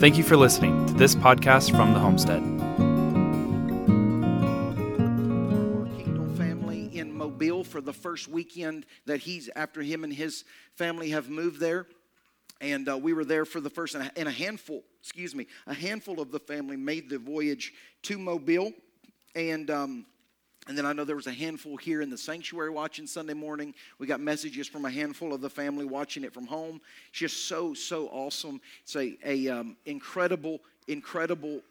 Thank you for listening to this podcast from the Homestead. Mobile for the first weekend that he's after him and his family have moved there. And uh, we were there for the first, and a handful, excuse me, a handful of the family made the voyage to Mobile. And um, and then I know there was a handful here in the sanctuary watching Sunday morning. We got messages from a handful of the family watching it from home. It's just so, so awesome. It's a, a um, incredible, incredible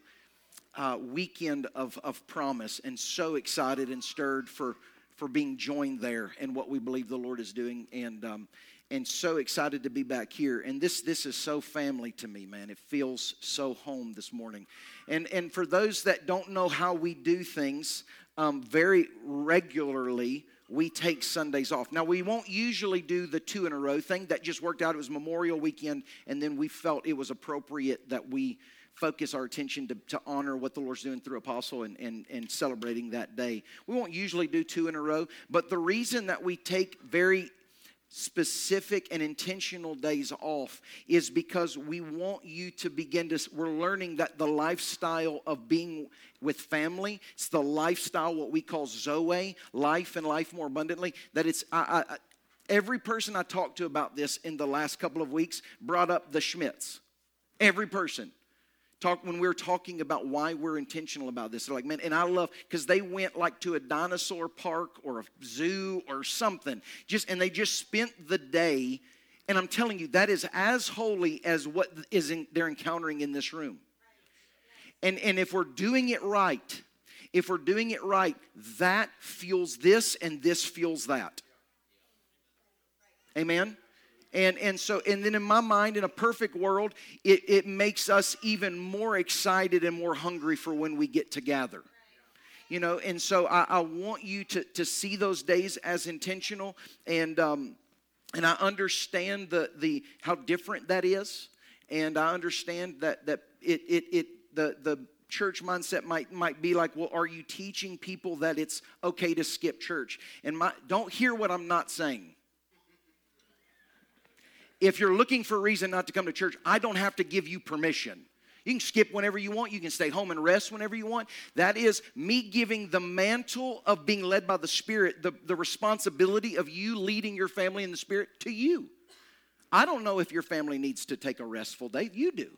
uh, weekend of, of promise and so excited and stirred for, for being joined there and what we believe the Lord is doing. And, um, and so excited to be back here. And this, this is so family to me, man. It feels so home this morning. And, and for those that don't know how we do things, um, very regularly we take Sundays off. Now, we won't usually do the two in a row thing. That just worked out. It was Memorial Weekend, and then we felt it was appropriate that we focus our attention to, to honor what the Lord's doing through Apostle and, and, and celebrating that day. We won't usually do two in a row, but the reason that we take very specific and intentional days off is because we want you to begin to we're learning that the lifestyle of being with family it's the lifestyle what we call zoe life and life more abundantly that it's I, I, every person i talked to about this in the last couple of weeks brought up the schmitz. Every person talk when we were talking about why we're intentional about this. They're like, man, and I love because they went like to a dinosaur park or a zoo or something, just and they just spent the day. And I'm telling you, that is as holy as what is in, they're encountering in this room. And and if we're doing it right, if we're doing it right, that fuels this and this fuels that. Amen. And, and so, and then in my mind, in a perfect world, it, it makes us even more excited and more hungry for when we get together. You know, and so I, I want you to, to see those days as intentional and, um, and I understand the, the, how different that is. And I understand that, that it, it, it, the, the church mindset might might be like well are you teaching people that it's okay to skip church and my don't hear what i'm not saying if you're looking for a reason not to come to church, I don't have to give you permission. You can skip whenever you want. You can stay home and rest whenever you want. That is me giving the mantle of being led by the Spirit, the, the responsibility of you leading your family in the Spirit to you. I don't know if your family needs to take a restful day. You do.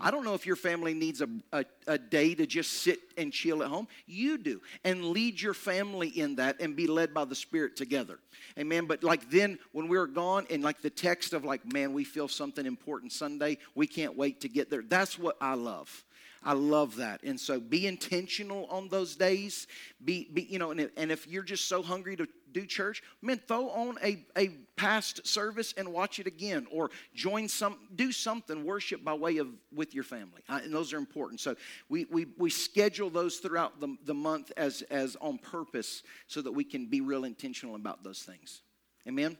I don't know if your family needs a, a, a, day to just sit and chill at home. You do. And lead your family in that and be led by the Spirit together. Amen. But like then when we are gone and like the text of like, man, we feel something important Sunday, we can't wait to get there. That's what I love. I love that. And so be intentional on those days. Be, be you know, and and if you're just so hungry to do church, man, throw on a, a past service and watch it again or join some, do something, worship by way of with your family. I, and those are important. So we, we, we schedule those throughout the, the month as, as on purpose so that we can be real intentional about those things. Amen?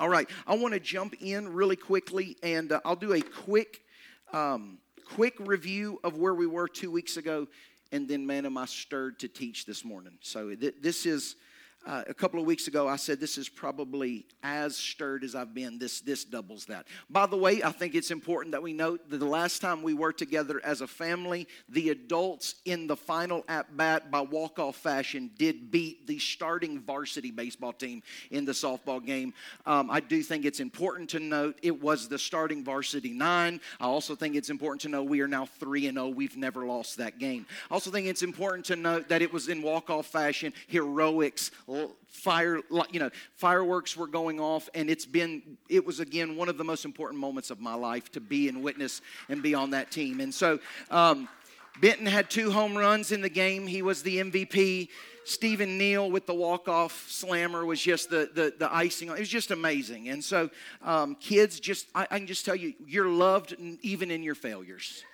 All right, I want to jump in really quickly and uh, I'll do a quick. Um, quick review of where we were two weeks ago, and then, man, am I stirred to teach this morning. So, th- this is uh, a couple of weeks ago, I said this is probably as stirred as I've been. This, this doubles that. By the way, I think it's important that we note that the last time we were together as a family, the adults in the final at bat by walk off fashion did beat the starting varsity baseball team in the softball game. Um, I do think it's important to note it was the starting varsity nine. I also think it's important to know we are now 3 and 0. We've never lost that game. I also think it's important to note that it was in walk off fashion, heroics fire you know fireworks were going off and it's been it was again one of the most important moments of my life to be and witness and be on that team and so um, benton had two home runs in the game he was the mvp Stephen Neal with the walk-off slammer was just the, the, the icing. It was just amazing. And so, um, kids, just I, I can just tell you, you're loved even in your failures.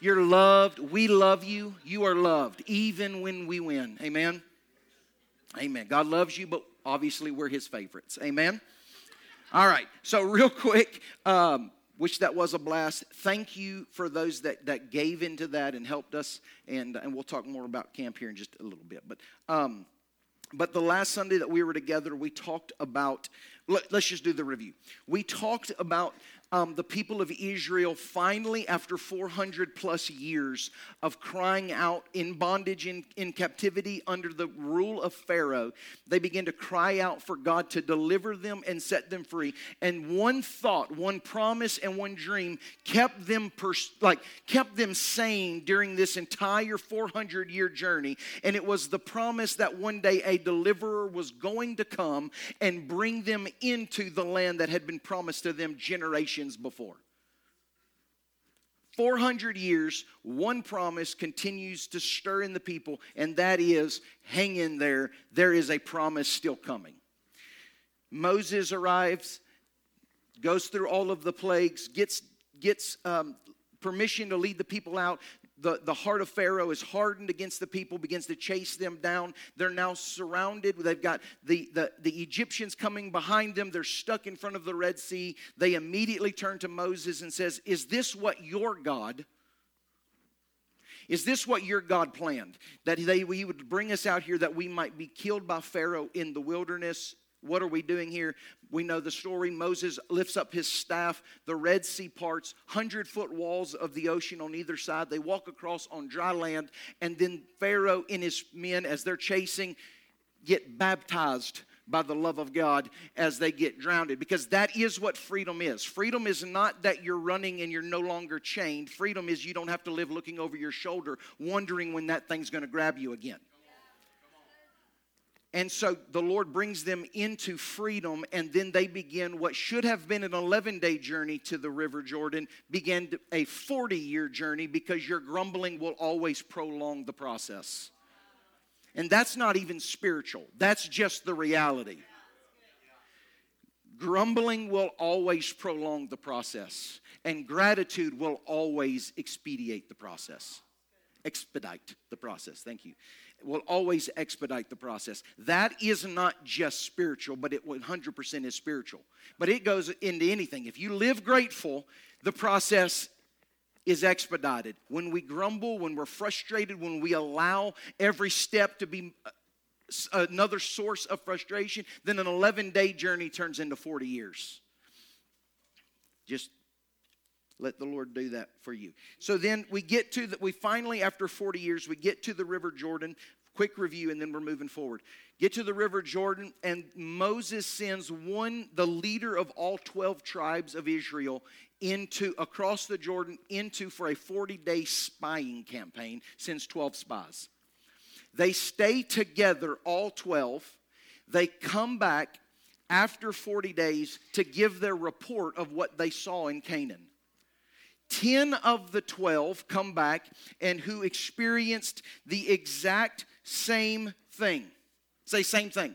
You're loved. We love you. You are loved even when we win. Amen. Amen. God loves you, but obviously we're his favorites. Amen. All right. So, real quick, um, which that was a blast. Thank you for those that, that gave into that and helped us. And, and we'll talk more about camp here in just a little bit. But, um, but the last Sunday that we were together, we talked about Let, us just do the review. We talked about um, the people of Israel finally, after 400 plus years of crying out in bondage, in, in captivity under the rule of Pharaoh, they began to cry out for God to deliver them and set them free. And one thought, one promise, and one dream kept them pers- like kept them sane during this entire 400 year journey. And it was the promise that one day a deliverer was going to come and bring them into the land that had been promised to them generations before. 400 years, one promise continues to stir in the people, and that is hang in there. There is a promise still coming. Moses arrives, goes through all of the plagues, gets, gets um, permission to lead the people out the, the heart of Pharaoh is hardened against the people, begins to chase them down. They're now surrounded. They've got the, the, the Egyptians coming behind them. They're stuck in front of the Red Sea. They immediately turn to Moses and says, Is this what your God? Is this what your God planned? That they, he would bring us out here that we might be killed by Pharaoh in the wilderness what are we doing here? We know the story. Moses lifts up his staff, the Red Sea parts, 100 foot walls of the ocean on either side. They walk across on dry land, and then Pharaoh and his men, as they're chasing, get baptized by the love of God as they get drowned. Because that is what freedom is. Freedom is not that you're running and you're no longer chained. Freedom is you don't have to live looking over your shoulder, wondering when that thing's going to grab you again. And so the Lord brings them into freedom, and then they begin what should have been an 11 day journey to the River Jordan, began a 40 year journey because your grumbling will always prolong the process. And that's not even spiritual, that's just the reality. Grumbling will always prolong the process, and gratitude will always expedite the process. Expedite the process. Thank you will always expedite the process. That is not just spiritual, but it 100% is spiritual. But it goes into anything. If you live grateful, the process is expedited. When we grumble, when we're frustrated, when we allow every step to be uh, another source of frustration, then an 11 day journey turns into 40 years. Just let the Lord do that for you. So then we get to that. We finally, after 40 years, we get to the River Jordan. Quick review, and then we're moving forward. Get to the River Jordan, and Moses sends one, the leader of all 12 tribes of Israel, into across the Jordan into for a 40 day spying campaign. Sends 12 spies. They stay together, all 12. They come back after 40 days to give their report of what they saw in Canaan. 10 of the 12 come back and who experienced the exact same thing. Say, same thing.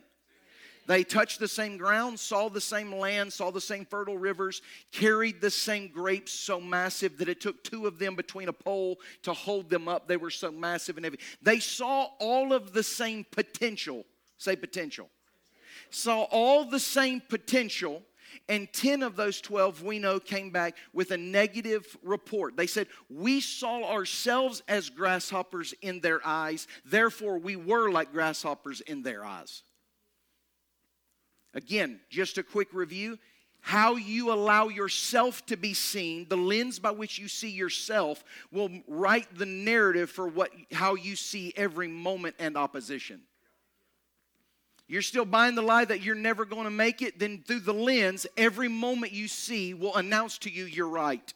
They touched the same ground, saw the same land, saw the same fertile rivers, carried the same grapes so massive that it took two of them between a pole to hold them up. They were so massive and heavy. They saw all of the same potential. Say potential. Saw all the same potential and 10 of those 12 we know came back with a negative report. They said, We saw ourselves as grasshoppers in their eyes, therefore we were like grasshoppers in their eyes. Again, just a quick review. How you allow yourself to be seen, the lens by which you see yourself, will write the narrative for what, how you see every moment and opposition you're still buying the lie that you're never going to make it, then through the lens, every moment you see will announce to you you're right.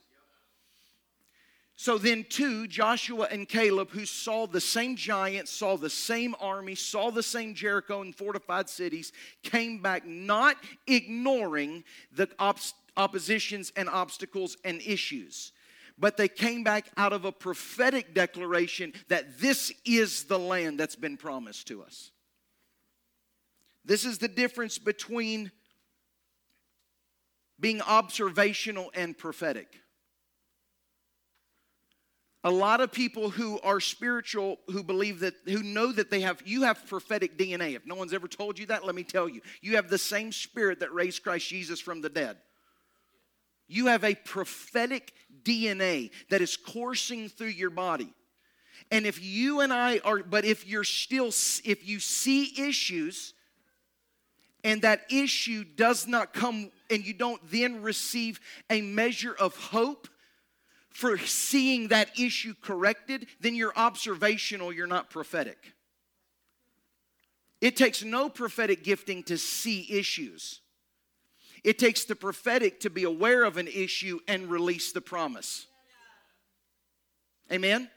So then, two, Joshua and Caleb, who saw the same giants, saw the same army, saw the same Jericho and fortified cities, came back not ignoring the op- oppositions and obstacles and issues, but they came back out of a prophetic declaration that this is the land that's been promised to us. This is the difference between being observational and prophetic. A lot of people who are spiritual who believe that who know that they have you have prophetic DNA. If no one's ever told you that, let me tell you. You have the same spirit that raised Christ Jesus from the dead. You have a prophetic DNA that is coursing through your body. And if you and I are but if you're still if you see issues and that issue does not come, and you don't then receive a measure of hope for seeing that issue corrected, then you're observational, you're not prophetic. It takes no prophetic gifting to see issues. It takes the prophetic to be aware of an issue and release the promise. Amen?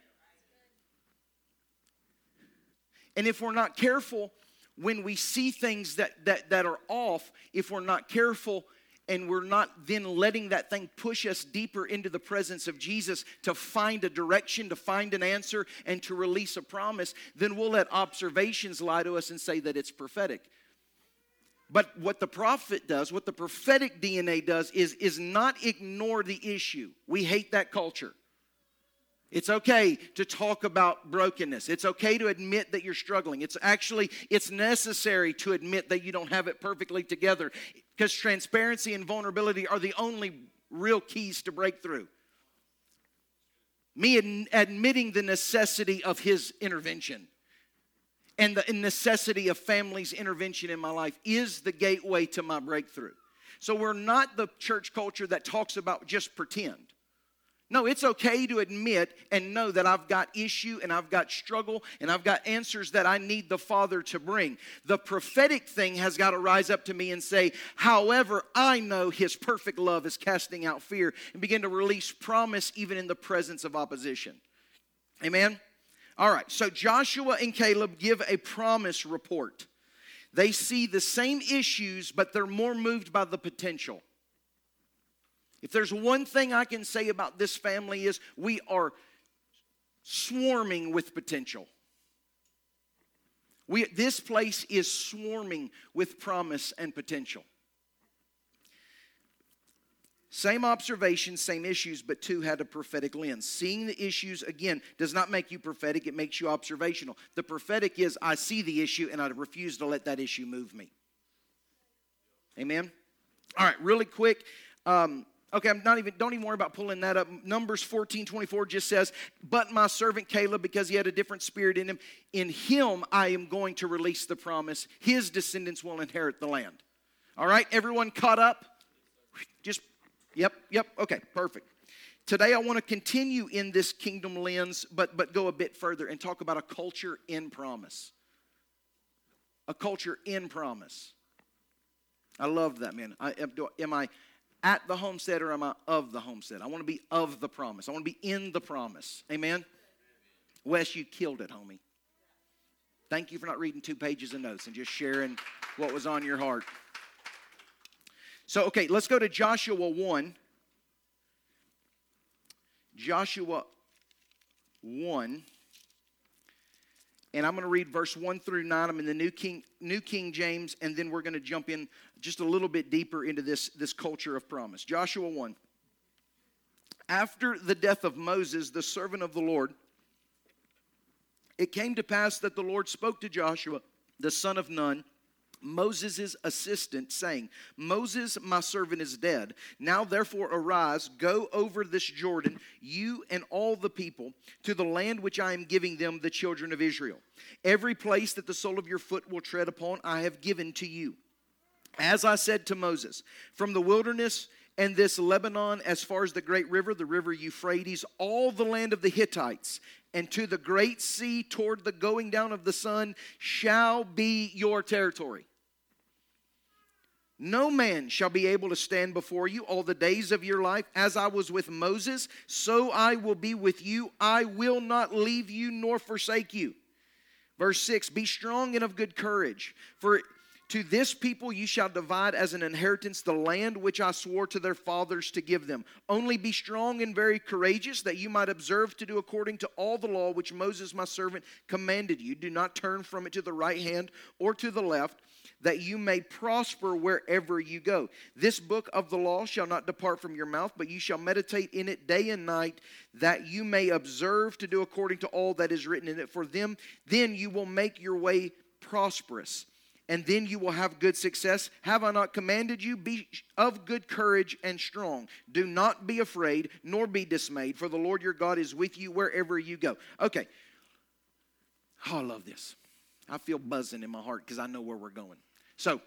And if we're not careful, when we see things that, that, that are off, if we're not careful and we're not then letting that thing push us deeper into the presence of Jesus to find a direction, to find an answer, and to release a promise, then we'll let observations lie to us and say that it's prophetic. But what the prophet does, what the prophetic DNA does, is, is not ignore the issue. We hate that culture. It's okay to talk about brokenness. It's okay to admit that you're struggling. It's actually it's necessary to admit that you don't have it perfectly together because transparency and vulnerability are the only real keys to breakthrough. Me ad- admitting the necessity of his intervention and the necessity of family's intervention in my life is the gateway to my breakthrough. So we're not the church culture that talks about just pretend. No, it's okay to admit and know that I've got issue and I've got struggle and I've got answers that I need the Father to bring. The prophetic thing has got to rise up to me and say, however, I know His perfect love is casting out fear and begin to release promise even in the presence of opposition. Amen? All right, so Joshua and Caleb give a promise report. They see the same issues, but they're more moved by the potential. If there's one thing I can say about this family is we are swarming with potential. We, this place is swarming with promise and potential. Same observations, same issues, but two had a prophetic lens. Seeing the issues, again, does not make you prophetic, it makes you observational. The prophetic is I see the issue and I refuse to let that issue move me. Amen? All right, really quick. Um, okay, I'm not even, don't even worry about pulling that up. Numbers 14 24 just says, But my servant Caleb, because he had a different spirit in him, in him I am going to release the promise. His descendants will inherit the land. All right, everyone caught up? Just Yep, yep, okay, perfect. Today I want to continue in this kingdom lens, but, but go a bit further and talk about a culture in promise. A culture in promise. I love that, man. I, am I at the homestead or am I of the homestead? I want to be of the promise. I want to be in the promise. Amen? Wes, you killed it, homie. Thank you for not reading two pages of notes and just sharing what was on your heart. So, okay, let's go to Joshua 1. Joshua 1. And I'm going to read verse 1 through 9. I'm in the New King, New King James, and then we're going to jump in just a little bit deeper into this, this culture of promise. Joshua 1. After the death of Moses, the servant of the Lord, it came to pass that the Lord spoke to Joshua, the son of Nun Moses' assistant, saying, Moses, my servant, is dead. Now therefore arise, go over this Jordan, you and all the people, to the land which I am giving them, the children of Israel. Every place that the sole of your foot will tread upon, I have given to you. As I said to Moses, from the wilderness and this Lebanon, as far as the great river, the river Euphrates, all the land of the Hittites, and to the great sea toward the going down of the sun shall be your territory. No man shall be able to stand before you all the days of your life. As I was with Moses, so I will be with you. I will not leave you nor forsake you. Verse 6 Be strong and of good courage, for to this people you shall divide as an inheritance the land which I swore to their fathers to give them. Only be strong and very courageous, that you might observe to do according to all the law which Moses my servant commanded you. Do not turn from it to the right hand or to the left that you may prosper wherever you go. This book of the law shall not depart from your mouth, but you shall meditate in it day and night, that you may observe to do according to all that is written in it. For them, then you will make your way prosperous, and then you will have good success. Have I not commanded you? Be of good courage and strong. Do not be afraid, nor be dismayed, for the Lord your God is with you wherever you go. Okay. Oh, I love this. I feel buzzing in my heart because I know where we're going. So,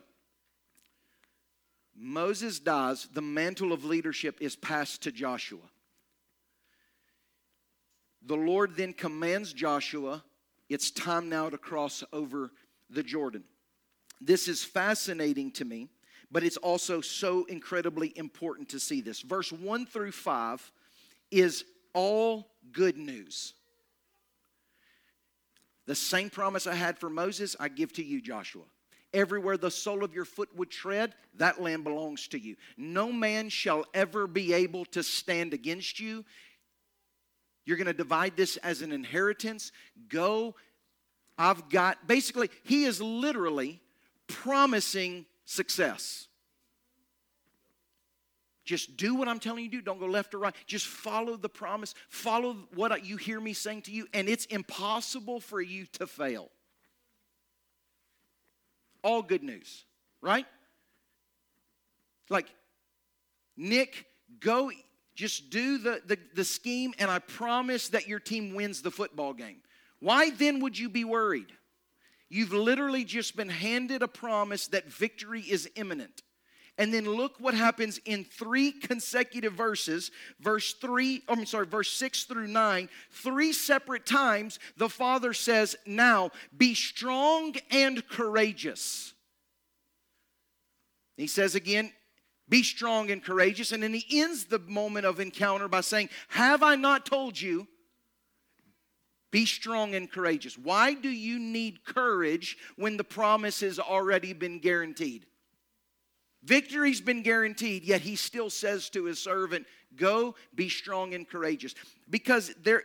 Moses dies, the mantle of leadership is passed to Joshua. The Lord then commands Joshua, it's time now to cross over the Jordan. This is fascinating to me, but it's also so incredibly important to see this. Verse 1 through 5 is all good news. The same promise I had for Moses, I give to you, Joshua. Everywhere the sole of your foot would tread, that land belongs to you. No man shall ever be able to stand against you. You're going to divide this as an inheritance. Go. I've got, basically, he is literally promising success. Just do what I'm telling you to do. Don't go left or right. Just follow the promise. Follow what you hear me saying to you, and it's impossible for you to fail. All good news, right? Like, Nick, go just do the, the, the scheme, and I promise that your team wins the football game. Why then would you be worried? You've literally just been handed a promise that victory is imminent. And then look what happens in three consecutive verses, verse 3, I'm sorry, verse 6 through 9. Three separate times, the Father says, Now be strong and courageous. He says again, Be strong and courageous. And then he ends the moment of encounter by saying, Have I not told you? Be strong and courageous. Why do you need courage when the promise has already been guaranteed? Victory's been guaranteed, yet he still says to his servant, Go, be strong and courageous. Because there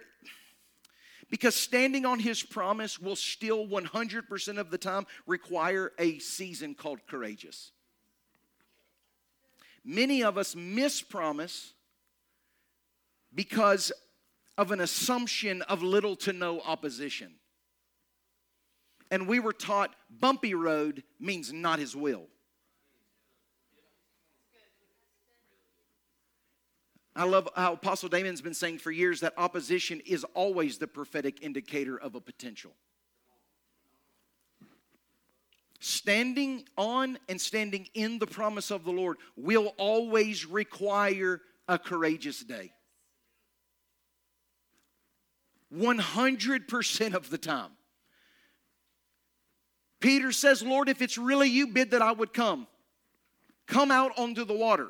because standing on his promise will still 100% of the time require a season called courageous. Many of us miss promise because of an assumption of little to no opposition. And we were taught bumpy road means not his will. I love how Apostle Damon's been saying for years that opposition is always the prophetic indicator of a potential. Standing on and standing in the promise of the Lord will always require a courageous day. 100% of the time. Peter says, Lord, if it's really you, bid that I would come. Come out onto the water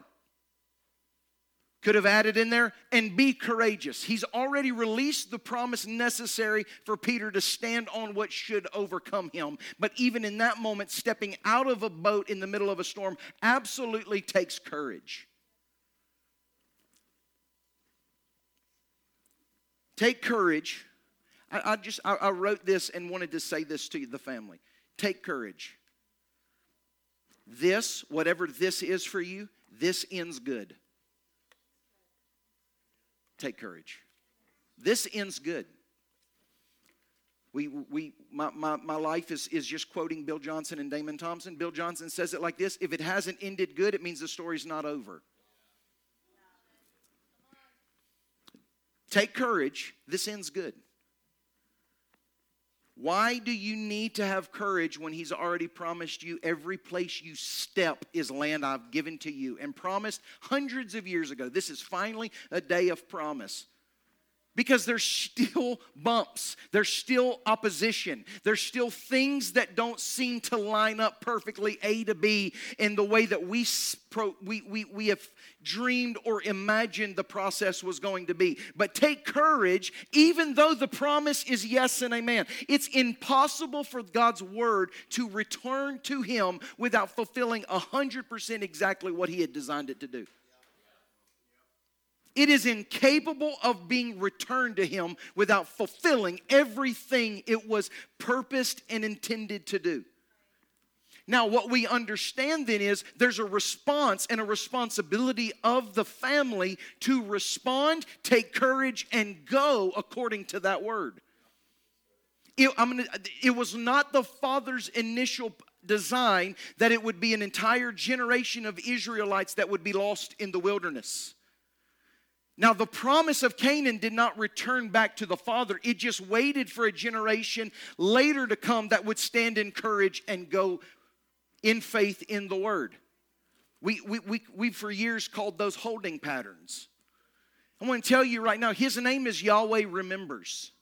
could have added in there, and be courageous. He's already released the promise necessary for Peter to stand on what should overcome him. But even in that moment, stepping out of a boat in the middle of a storm absolutely takes courage. Take courage. I, I just I, I wrote this and wanted to say this to the family. Take courage. This, whatever this is for you, this ends good take courage. This ends good. We, we, my, my, my life is, is just quoting Bill Johnson and Damon Thompson. Bill Johnson says it like this if it hasn't ended good, it means the story's not over. Take courage. This ends good. Why do you need to have courage when He's already promised you every place you step is land I've given to you and promised hundreds of years ago? This is finally a day of promise because there's still bumps, there's still opposition, there's still things that don't seem to line up perfectly A to B in the way that we, we, we, we have dreamed or imagined the process was going to be. But take courage, even though the promise is yes and amen. It's impossible for God's word to return to Him without fulfilling 100% exactly what He had designed it to do. It is incapable of being returned to him without fulfilling everything it was purposed and intended to do. Now, what we understand then is there's a response and a responsibility of the family to respond, take courage, and go according to that word. It, gonna, it was not the father's initial design that it would be an entire generation of Israelites that would be lost in the wilderness. Now, the promise of Canaan did not return back to the father. It just waited for a generation later to come that would stand in courage and go in faith in the word. We, we, we, we've for years called those holding patterns. I want to tell you right now, His name is Yahweh Remembers.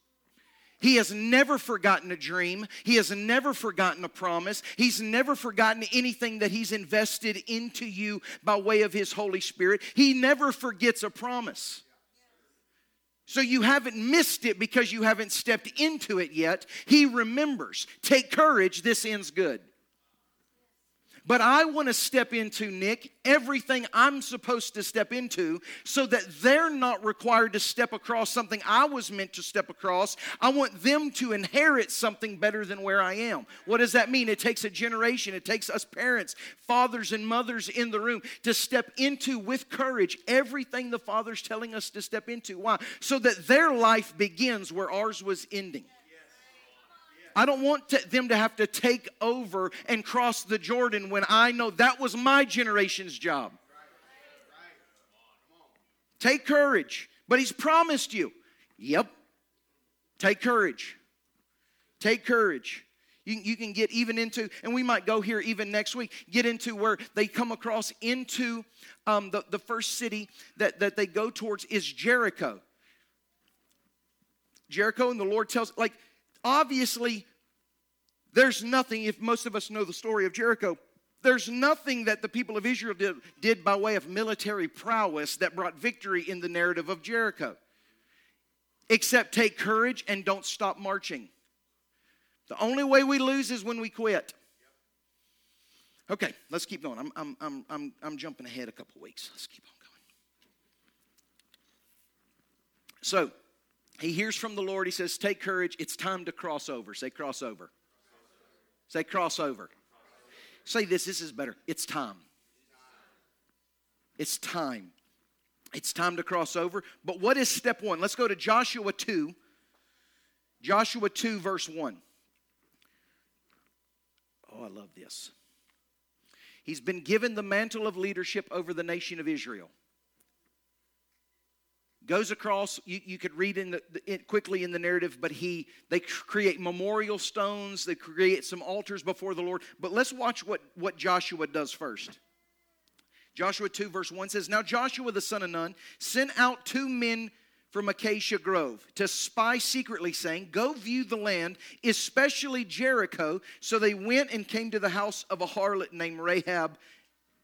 He has never forgotten a dream. He has never forgotten a promise. He's never forgotten anything that He's invested into you by way of His Holy Spirit. He never forgets a promise. So you haven't missed it because you haven't stepped into it yet. He remembers. Take courage, this ends good. But I want to step into, Nick, everything I'm supposed to step into so that they're not required to step across something I was meant to step across. I want them to inherit something better than where I am. What does that mean? It takes a generation, it takes us parents, fathers, and mothers in the room to step into with courage everything the Father's telling us to step into. Why? So that their life begins where ours was ending. I don't want to, them to have to take over and cross the Jordan when I know that was my generation's job. Take courage. But he's promised you. Yep. Take courage. Take courage. You, you can get even into, and we might go here even next week, get into where they come across into um, the, the first city that, that they go towards is Jericho. Jericho, and the Lord tells, like, obviously, there's nothing, if most of us know the story of Jericho, there's nothing that the people of Israel did, did, by way of military prowess that brought victory in the narrative of Jericho, except take courage and don't stop marching. The only way we lose is when we quit. Okay, let's keep going. I'm, I'm, I'm, I'm, I'm jumping ahead a couple weeks. Let's keep on going. So, he hears from the Lord. He says, Take courage. It's time to cross over. Say, cross over. Say, cross over. Say this, this is better. It's time. It's time. It's time to cross over. But what is step one? Let's go to Joshua 2. Joshua 2, verse 1. Oh, I love this. He's been given the mantle of leadership over the nation of Israel goes across you, you could read in the, it quickly in the narrative but he they create memorial stones they create some altars before the lord. But let's watch what what joshua does first. Joshua 2 verse 1 says now joshua the son of nun sent out two men from acacia grove to spy secretly saying go view the land especially jericho so they went and came to the house of a harlot named rahab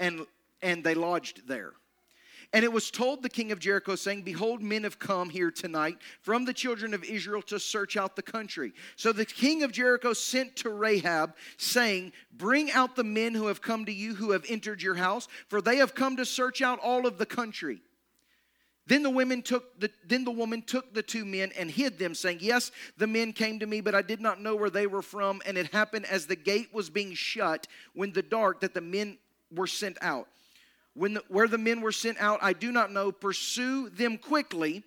and and they lodged there and it was told the king of Jericho, saying, Behold, men have come here tonight from the children of Israel to search out the country. So the king of Jericho sent to Rahab, saying, Bring out the men who have come to you, who have entered your house, for they have come to search out all of the country. Then the women took the then the woman took the two men and hid them, saying, Yes, the men came to me, but I did not know where they were from. And it happened as the gate was being shut when the dark that the men were sent out. When the, where the men were sent out, I do not know. Pursue them quickly,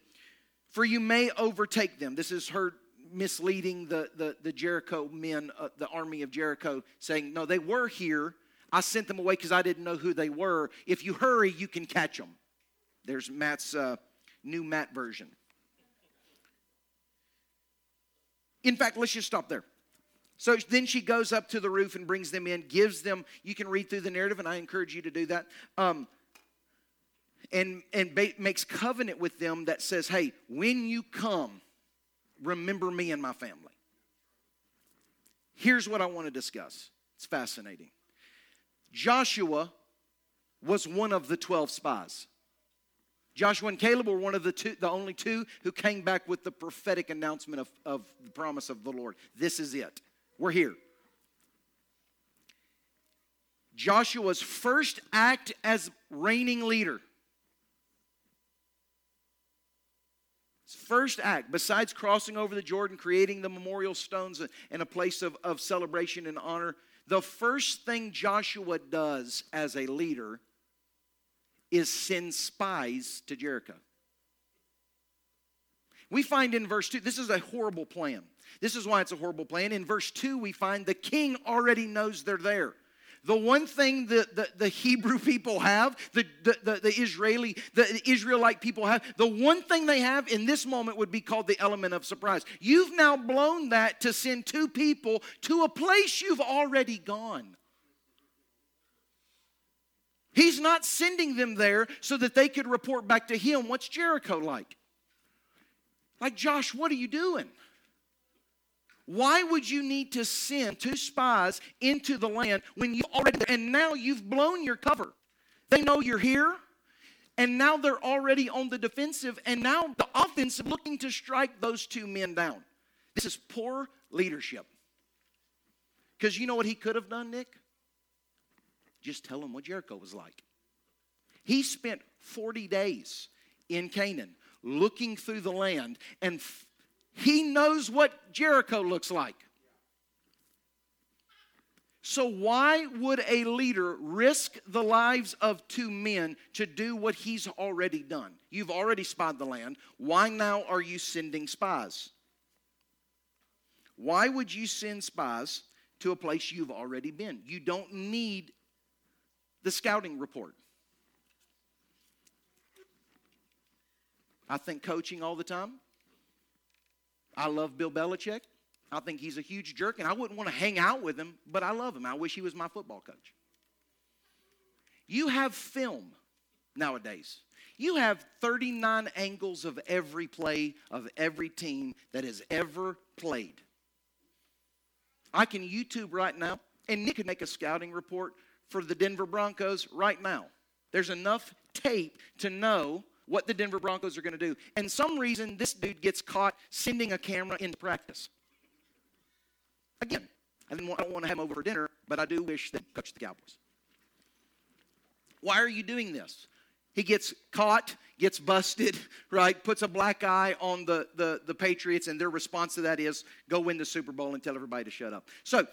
for you may overtake them. This is her misleading the, the, the Jericho men, uh, the army of Jericho, saying, No, they were here. I sent them away because I didn't know who they were. If you hurry, you can catch them. There's Matt's uh, new Matt version. In fact, let's just stop there. So then she goes up to the roof and brings them in, gives them, you can read through the narrative, and I encourage you to do that. Um, and and ba- makes covenant with them that says, hey, when you come, remember me and my family. Here's what I want to discuss. It's fascinating. Joshua was one of the 12 spies. Joshua and Caleb were one of the two, the only two who came back with the prophetic announcement of, of the promise of the Lord. This is it. We're here. Joshua's first act as reigning leader. His first act, besides crossing over the Jordan, creating the memorial stones and a place of, of celebration and honor, the first thing Joshua does as a leader is send spies to Jericho. We find in verse 2, this is a horrible plan. This is why it's a horrible plan. In verse 2, we find the king already knows they're there. The one thing that the, the Hebrew people have, the, the, the, the Israeli, the Israelite people have, the one thing they have in this moment would be called the element of surprise. You've now blown that to send two people to a place you've already gone. He's not sending them there so that they could report back to him what's Jericho like. Like, Josh, what are you doing? Why would you need to send two spies into the land when you already and now you've blown your cover? They know you're here, and now they're already on the defensive, and now the offensive looking to strike those two men down. This is poor leadership. Because you know what he could have done, Nick? Just tell him what Jericho was like. He spent 40 days in Canaan looking through the land, and he knows what Jericho looks like. So, why would a leader risk the lives of two men to do what he's already done? You've already spied the land. Why now are you sending spies? Why would you send spies to a place you've already been? You don't need the scouting report. I think coaching all the time. I love Bill Belichick. I think he's a huge jerk, and I wouldn't want to hang out with him, but I love him. I wish he was my football coach. You have film nowadays. You have 39 angles of every play of every team that has ever played. I can YouTube right now, and Nick could make a scouting report for the Denver Broncos right now. There's enough tape to know what the Denver Broncos are going to do. And some reason this dude gets caught sending a camera into practice. Again, I, didn't want, I don't want to have him over for dinner, but I do wish they coach the Cowboys. Why are you doing this? He gets caught, gets busted, right? Puts a black eye on the, the, the Patriots, and their response to that is go win the Super Bowl and tell everybody to shut up. So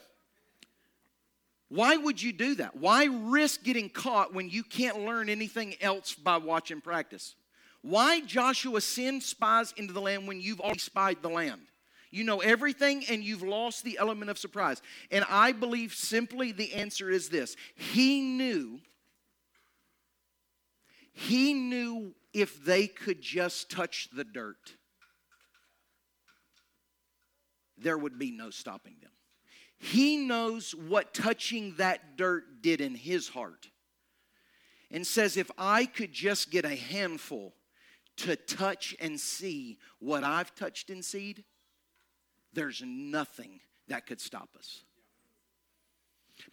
why would you do that? Why risk getting caught when you can't learn anything else by watching practice? Why Joshua send spies into the land when you've already spied the land? You know everything and you've lost the element of surprise. And I believe simply the answer is this He knew, he knew if they could just touch the dirt, there would be no stopping them. He knows what touching that dirt did in his heart. And says, if I could just get a handful to touch and see what I've touched and seed, there's nothing that could stop us.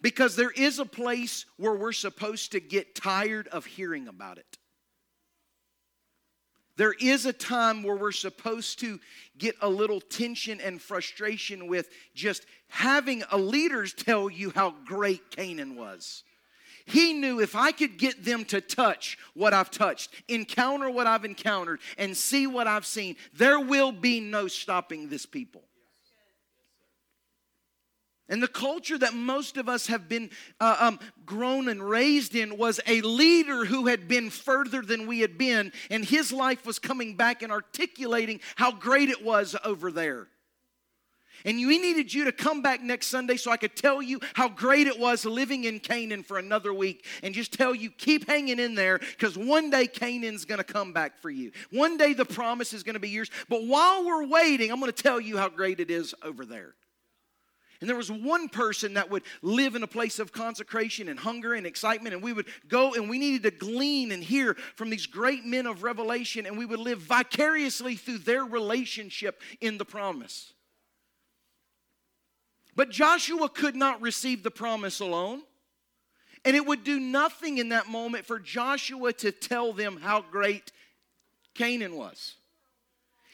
Because there is a place where we're supposed to get tired of hearing about it. There is a time where we're supposed to get a little tension and frustration with just having a leaders tell you how great Canaan was. He knew if I could get them to touch what I've touched, encounter what I've encountered, and see what I've seen, there will be no stopping this people. And the culture that most of us have been uh, um, grown and raised in was a leader who had been further than we had been, and his life was coming back and articulating how great it was over there. And we needed you to come back next Sunday so I could tell you how great it was living in Canaan for another week and just tell you, keep hanging in there because one day Canaan's going to come back for you. One day the promise is going to be yours. But while we're waiting, I'm going to tell you how great it is over there. And there was one person that would live in a place of consecration and hunger and excitement. And we would go and we needed to glean and hear from these great men of revelation. And we would live vicariously through their relationship in the promise. But Joshua could not receive the promise alone. And it would do nothing in that moment for Joshua to tell them how great Canaan was.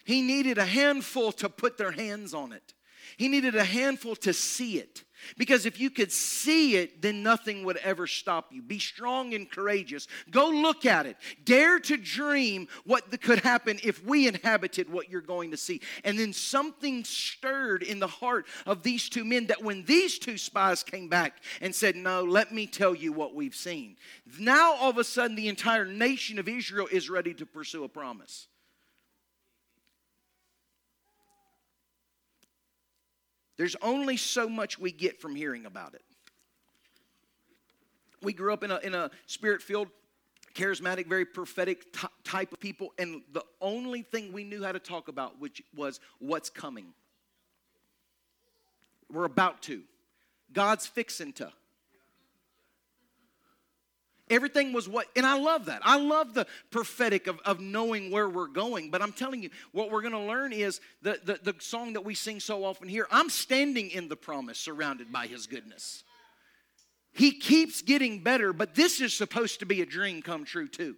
He needed a handful to put their hands on it. He needed a handful to see it. Because if you could see it, then nothing would ever stop you. Be strong and courageous. Go look at it. Dare to dream what could happen if we inhabited what you're going to see. And then something stirred in the heart of these two men that when these two spies came back and said, No, let me tell you what we've seen. Now all of a sudden, the entire nation of Israel is ready to pursue a promise. There's only so much we get from hearing about it. We grew up in a, in a spirit filled, charismatic, very prophetic t- type of people, and the only thing we knew how to talk about which was what's coming. We're about to. God's fixing to. Everything was what, and I love that. I love the prophetic of, of knowing where we're going. But I'm telling you, what we're going to learn is the, the, the song that we sing so often here I'm standing in the promise, surrounded by His goodness. He keeps getting better, but this is supposed to be a dream come true, too.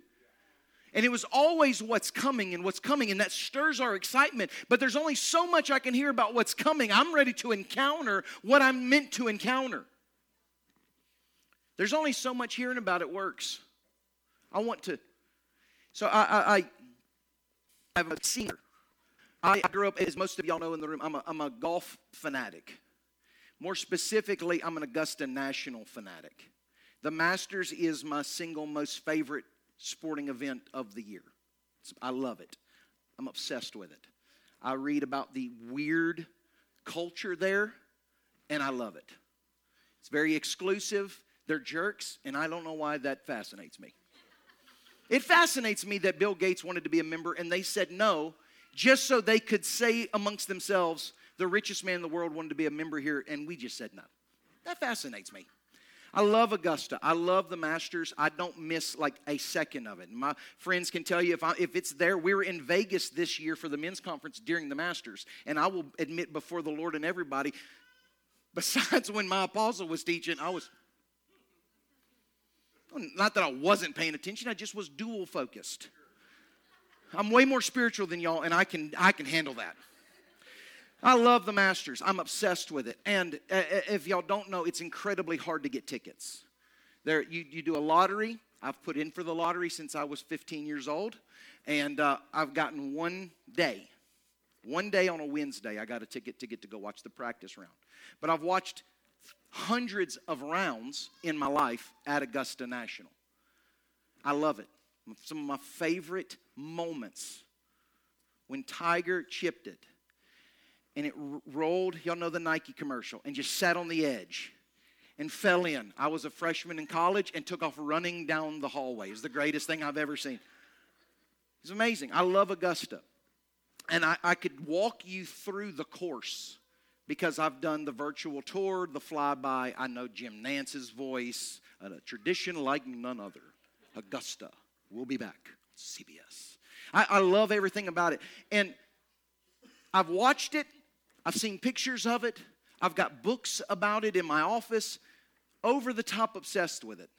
And it was always what's coming and what's coming, and that stirs our excitement. But there's only so much I can hear about what's coming. I'm ready to encounter what I'm meant to encounter. There's only so much hearing about it works. I want to. So I, I, I I'm a singer. I grew up, as most of y'all know in the room, I'm a, I'm a golf fanatic. More specifically, I'm an Augusta National fanatic. The Masters is my single most favorite sporting event of the year. I love it. I'm obsessed with it. I read about the weird culture there, and I love it. It's very exclusive. They're jerks, and I don't know why that fascinates me. It fascinates me that Bill Gates wanted to be a member, and they said no, just so they could say amongst themselves, the richest man in the world wanted to be a member here, and we just said no. That fascinates me. I love Augusta. I love the Masters. I don't miss like a second of it. My friends can tell you if, I, if it's there. We were in Vegas this year for the men's conference during the Masters, and I will admit before the Lord and everybody, besides when my apostle was teaching, I was not that I wasn't paying attention. I just was dual focused. I'm way more spiritual than y'all, and I can I can handle that. I love the Masters. I'm obsessed with it. And uh, uh, if y'all don't know, it's incredibly hard to get tickets. There, you, you do a lottery. I've put in for the lottery since I was 15 years old, and uh, I've gotten one day. One day on a Wednesday, I got a ticket to get to go watch the practice round. But I've watched hundreds of rounds in my life at Augusta National. I love it. Some of my favorite moments when Tiger chipped it and it rolled, y'all know the Nike commercial, and just sat on the edge and fell in. I was a freshman in college and took off running down the hallway. It's the greatest thing I've ever seen. It's amazing. I love Augusta. And I, I could walk you through the course because I've done the virtual tour, the flyby. I know Jim Nantz's voice, a tradition like none other. Augusta. We'll be back. CBS. I, I love everything about it. And I've watched it I've seen pictures of it. I've got books about it in my office. Over the top obsessed with it.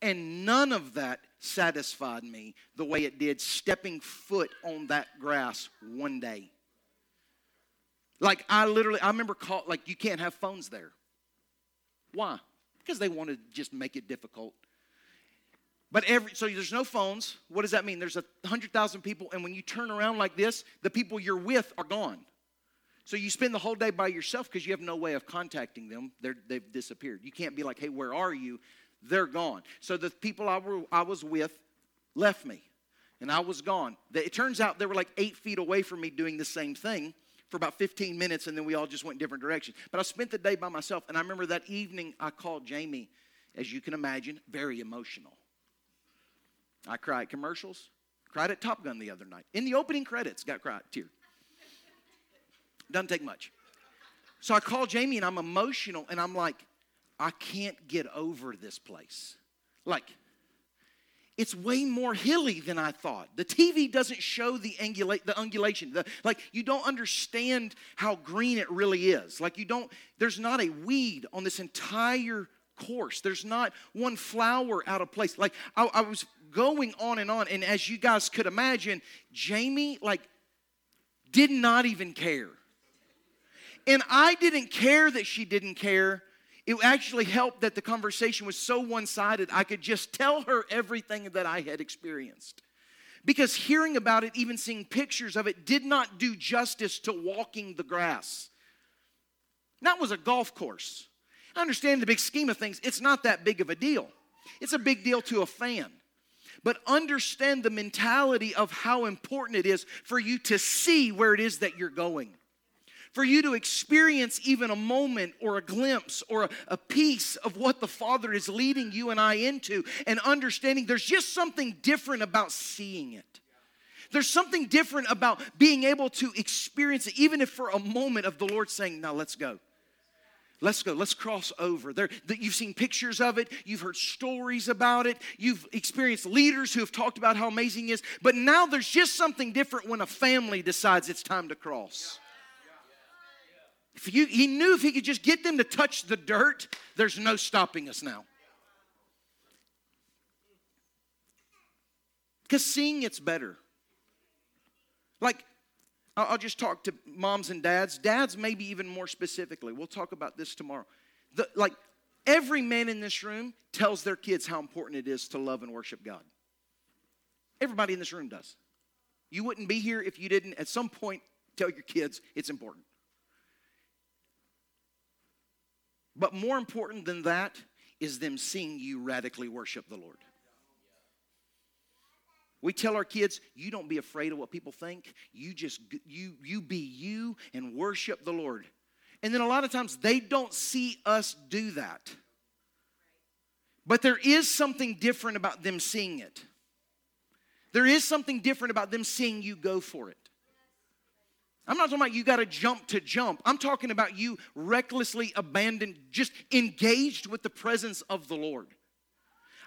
And none of that satisfied me the way it did stepping foot on that grass one day. Like I literally, I remember call, like you can't have phones there. Why? Because they want to just make it difficult. But every so there's no phones. What does that mean? There's a hundred thousand people, and when you turn around like this, the people you're with are gone. So you spend the whole day by yourself because you have no way of contacting them. They're, they've disappeared. You can't be like, hey, where are you? They're gone. So the people I, were, I was with left me, and I was gone. It turns out they were like eight feet away from me doing the same thing for about 15 minutes, and then we all just went different directions. But I spent the day by myself, and I remember that evening I called Jamie, as you can imagine, very emotional. I cried commercials, cried at Top Gun the other night. In the opening credits, got cried, tear. Doesn't take much. So I call Jamie and I'm emotional and I'm like, I can't get over this place. Like, it's way more hilly than I thought. The TV doesn't show the, ungulate, the. The, like, you don't understand how green it really is. Like, you don't, there's not a weed on this entire course. There's not one flower out of place. Like, I, I was going on and on. And as you guys could imagine, Jamie, like, did not even care. And I didn't care that she didn't care. It actually helped that the conversation was so one sided, I could just tell her everything that I had experienced. Because hearing about it, even seeing pictures of it, did not do justice to walking the grass. That was a golf course. I understand the big scheme of things, it's not that big of a deal. It's a big deal to a fan. But understand the mentality of how important it is for you to see where it is that you're going for you to experience even a moment or a glimpse or a, a, piece of what the Father is leading you and I into and understanding there's just something different about seeing it. There's something different about being able to experience it, even if for a moment of the Lord saying, Now let's go. Let's go. Let's cross over. There, you've seen pictures of it. You've heard stories about it. You've experienced leaders who have talked about how amazing it is. But now there's just something different when a family decides it's time to cross. If you, he knew if he could just get them to touch the dirt, there's no stopping us now. Because seeing it's better. Like, I'll just talk to moms and dads, dads, maybe even more specifically. We'll talk about this tomorrow. The, like, every man in this room tells their kids how important it is to love and worship God. Everybody in this room does. You wouldn't be here if you didn't, at some point, tell your kids it's important. But more important than that is them seeing you radically worship the Lord. We tell our kids, you don't be afraid of what people think. You just you you be you and worship the Lord. And then a lot of times they don't see us do that. But there is something different about them seeing it. There is something different about them seeing you go for it. I'm not talking about you got to jump to jump. I'm talking about you recklessly abandoned, just engaged with the presence of the Lord.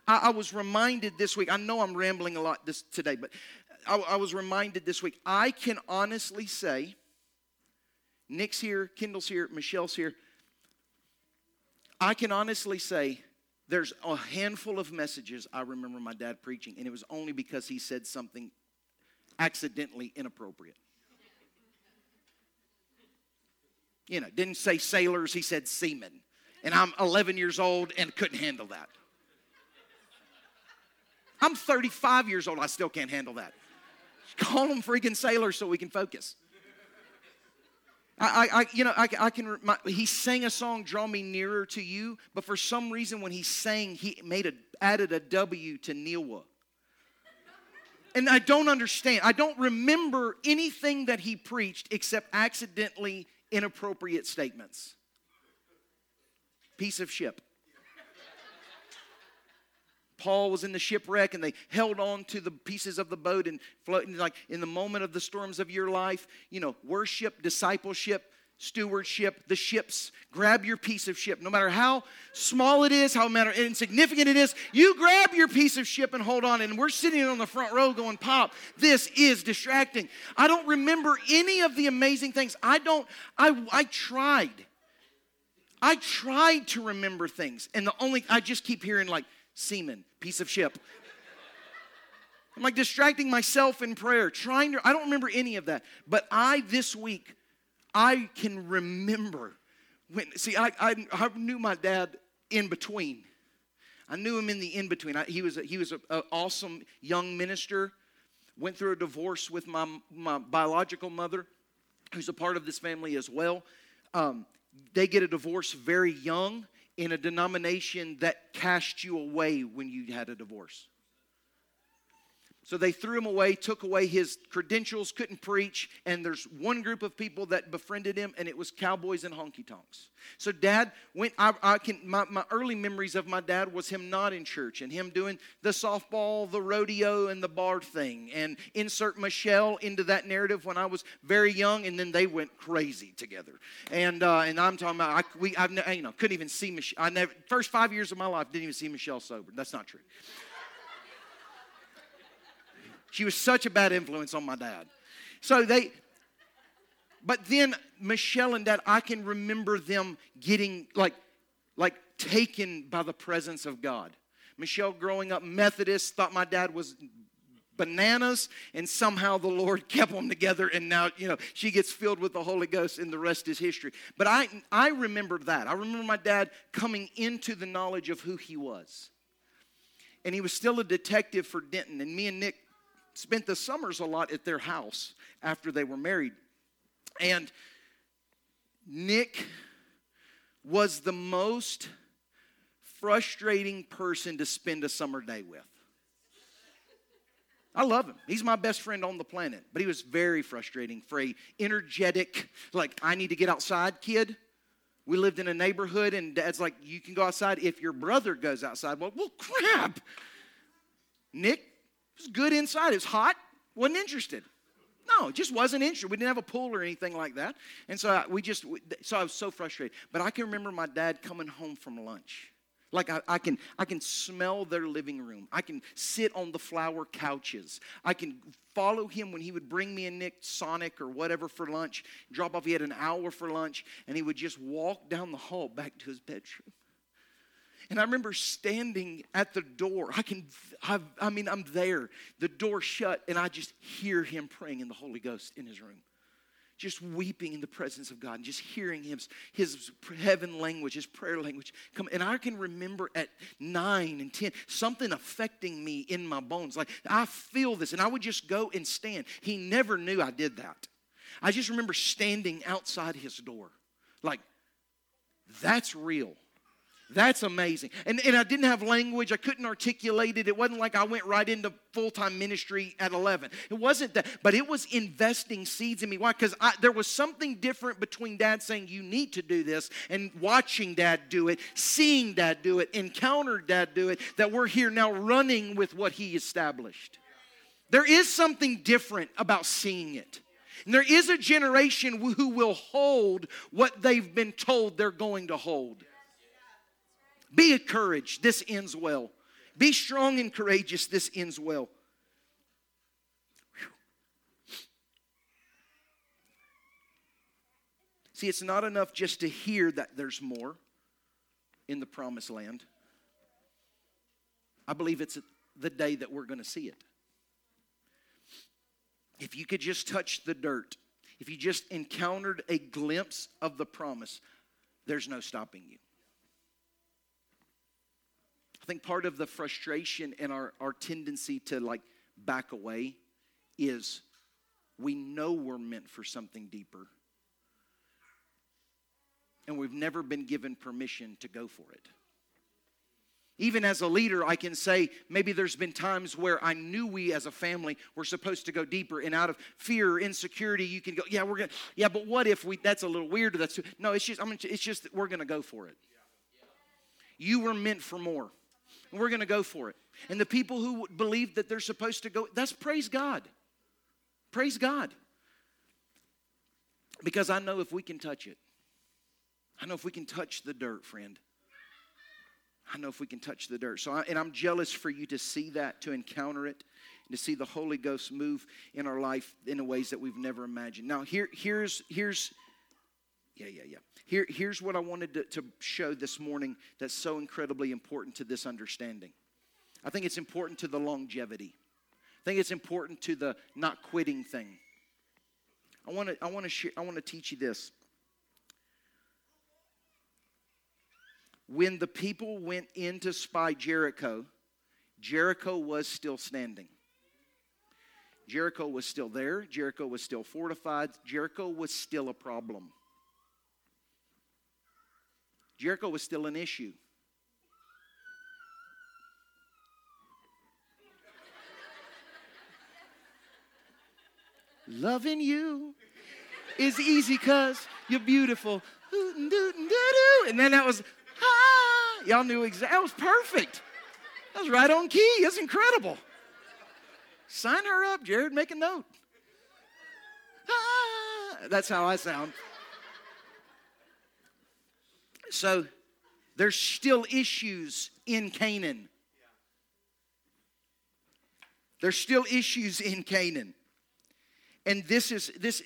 I, I was reminded this week, I know I'm rambling a lot this today, but I, I was reminded this week. I can honestly say, Nick's here, Kendall's here, Michelle's here. I can honestly say there's a handful of messages I remember my dad preaching, and it was only because he said something accidentally inappropriate. You know, didn't say sailors, he said seamen. And I'm 11 years old and couldn't handle that. I'm 35 years old, I still can't handle that. Call them freaking sailors so we can focus. I, I, you know, I, I can. My, he sang a song, "Draw Me Nearer to You," but for some reason, when he sang, he made a added a W to Neewa. And I don't understand. I don't remember anything that he preached except accidentally inappropriate statements. Piece of ship. Paul was in the shipwreck and they held on to the pieces of the boat and floating like in the moment of the storms of your life, you know, worship, discipleship, stewardship, the ships. Grab your piece of ship. No matter how small it is, how matter insignificant it is, you grab your piece of ship and hold on. And we're sitting on the front row going, Pop, this is distracting. I don't remember any of the amazing things. I don't, I, I tried. I tried to remember things. And the only, I just keep hearing like, seaman, piece of ship. I'm like distracting myself in prayer, trying to, I don't remember any of that. But I, this week, I can remember when, see, I, I, I knew my dad in between. I knew him in the in between. He was, a, he was an awesome young minister. Went through a divorce with my, my biological mother, who's a part of this family as well. Um, they get a divorce very young in a denomination that cast you away when you had a divorce. So they threw him away, took away his credentials, couldn't preach, and there's one group of people that befriended him, and it was cowboys and honky tonks. So dad went. I, I can my, my early memories of my dad was him not in church and him doing the softball, the rodeo, and the bar thing, and insert Michelle into that narrative when I was very young, and then they went crazy together. And uh, and I'm talking about I, we I've you know couldn't even see Michelle. I never first five years of my life didn't even see Michelle sober. That's not true. She was such a bad influence on my dad. So they, but then Michelle and dad, I can remember them getting like, like taken by the presence of God. Michelle growing up Methodist thought my dad was bananas and somehow the lord kept them together and now you know she gets filled with the holy ghost and the rest is history but i i remember that i remember my dad coming into the knowledge of who he was and he was still a detective for denton and me and nick spent the summers a lot at their house after they were married. And Nick was the most frustrating person to spend a summer day with. I love him. He's my best friend on the planet, but he was very frustrating for a energetic, like, I need to get outside kid. We lived in a neighborhood, and dad's like, You can go outside if your brother goes outside. Well, well, crap. Nick was good inside. It was hot, wasn't interested. No, it just wasn't interested. We didn't have a pool or anything like that. And so I, we just, so I was so frustrated. But I can remember my dad coming home from lunch. Like I, I, can, I can smell their living room. I can sit on the flower couches. I can follow him when he would bring me a Nick Sonic or whatever for lunch. Drop off. He had an hour for lunch, and he would just walk down the hall back to his bedroom. And I remember standing at the door. I can, I, I mean, I'm there. The door shut, and I just hear him praying in the Holy Ghost in his room. Just weeping in the presence of God and just hearing his, his heaven language, his prayer language come. And I can remember at nine and 10, something affecting me in my bones. Like, I feel this. And I would just go and stand. He never knew I did that. I just remember standing outside his door. Like, that's real. That's amazing. And, and I didn't have language. I couldn't articulate it. It wasn't like I went right into full time ministry at 11. It wasn't that, but it was investing seeds in me. Why? Because there was something different between dad saying, You need to do this, and watching dad do it, seeing dad do it, encountered dad do it, that we're here now running with what he established. There is something different about seeing it. And there is a generation who will hold what they've been told they're going to hold. Be encouraged. This ends well. Be strong and courageous. This ends well. See, it's not enough just to hear that there's more in the promised land. I believe it's the day that we're going to see it. If you could just touch the dirt, if you just encountered a glimpse of the promise, there's no stopping you. I think part of the frustration and our, our tendency to like back away is we know we're meant for something deeper. And we've never been given permission to go for it. Even as a leader, I can say maybe there's been times where I knew we as a family were supposed to go deeper, and out of fear or insecurity, you can go, yeah, we're gonna, yeah, but what if we? That's a little weird. That's no, it's just, I mean, it's just that we're gonna go for it. You were meant for more and we're going to go for it. And the people who believe that they're supposed to go, that's praise God. Praise God. Because I know if we can touch it, I know if we can touch the dirt, friend. I know if we can touch the dirt. So, I, and I'm jealous for you to see that, to encounter it, and to see the Holy Ghost move in our life in ways that we've never imagined. Now, here, here's, here's, yeah, yeah, yeah. Here, here's what I wanted to, to show this morning that's so incredibly important to this understanding. I think it's important to the longevity. I think it's important to the not quitting thing. I want to I want to share, I want to teach you this. When the people went in to spy Jericho, Jericho was still standing. Jericho was still there. Jericho was still fortified. Jericho was still a problem. Jericho was still an issue. Loving you is easy because you're beautiful. And then that was, ah, y'all knew exactly, that was perfect. That was right on key. That's incredible. Sign her up, Jared, make a note. Ah, that's how I sound. So there's still issues in Canaan. There's still issues in Canaan. And this is this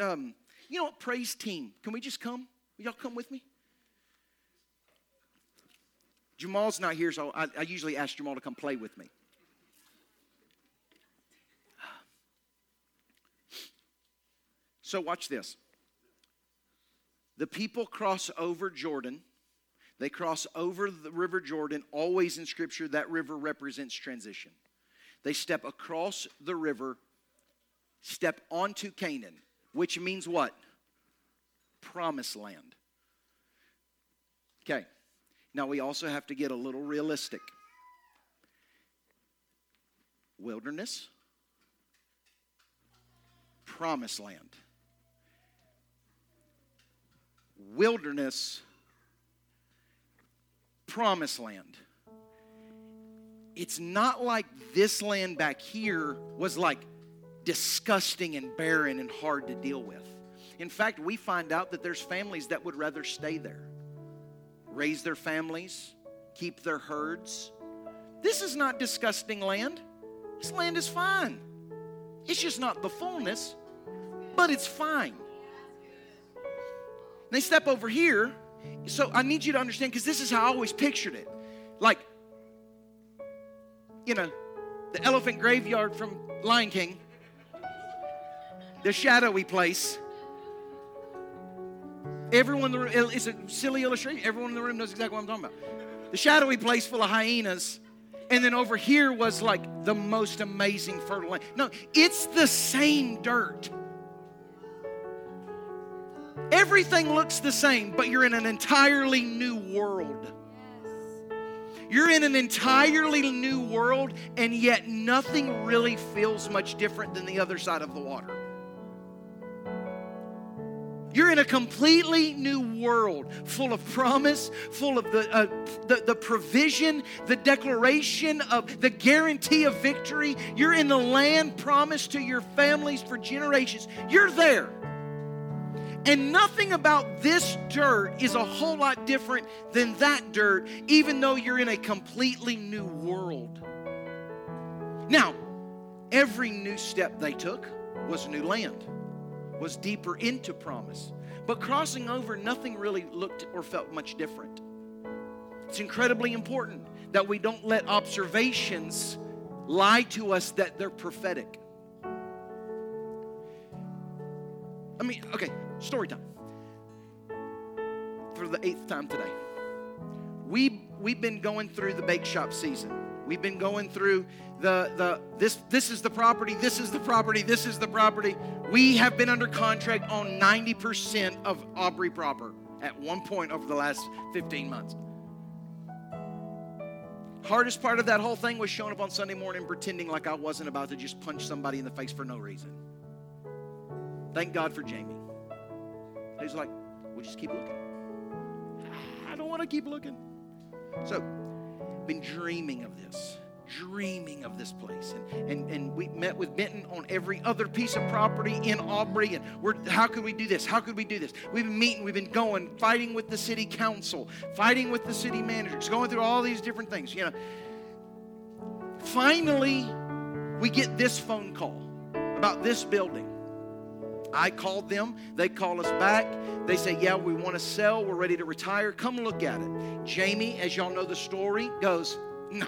um, you know what, praise team. Can we just come? Will y'all come with me? Jamal's not here, so I, I usually ask Jamal to come play with me. So watch this. The people cross over Jordan. They cross over the river Jordan. Always in Scripture, that river represents transition. They step across the river, step onto Canaan, which means what? Promised land. Okay, now we also have to get a little realistic. Wilderness, promised land wilderness, promised land. It's not like this land back here was like disgusting and barren and hard to deal with. In fact, we find out that there's families that would rather stay there, raise their families, keep their herds. This is not disgusting land. This land is fine. It's just not the fullness, but it's fine. They step over here. So I need you to understand because this is how I always pictured it. Like, you know, the elephant graveyard from Lion King, the shadowy place. Everyone in the room, it's a silly illustration. Everyone in the room knows exactly what I'm talking about. The shadowy place full of hyenas. And then over here was like the most amazing fertile land. No, it's the same dirt. Everything looks the same, but you're in an entirely new world. You're in an entirely new world, and yet nothing really feels much different than the other side of the water. You're in a completely new world full of promise, full of the, uh, the, the, provision, the declaration of the guarantee of victory. You're in the land promised to your families for generations. You're there. And nothing about this dirt is a whole lot different than that dirt, even though you're in a completely new world. Now, every new step they took was new land, was deeper into promise. But crossing over, nothing really looked or felt much different. It's incredibly important that we don't let observations lie to us that they're prophetic. I mean, okay, Story time. For the eighth time today. We, we've been going through the bake shop season. We've been going through the, the this this is the property, this is the property, this is the property. We have been under contract on 90% of Aubrey proper at one point over the last 15 months. Hardest part of that whole thing was showing up on Sunday morning pretending like I wasn't about to just punch somebody in the face for no reason. Thank God for Jamie. He's like, we'll just keep looking. I don't want to keep looking. So, I've been dreaming of this, dreaming of this place. And, and, and we met with Benton on every other piece of property in Aubrey. And we're, how could we do this? How could we do this? We've been meeting, we've been going, fighting with the city council, fighting with the city managers, going through all these different things. You know, finally, we get this phone call about this building. I called them. They call us back. They say, Yeah, we want to sell. We're ready to retire. Come look at it. Jamie, as y'all know the story, goes, No.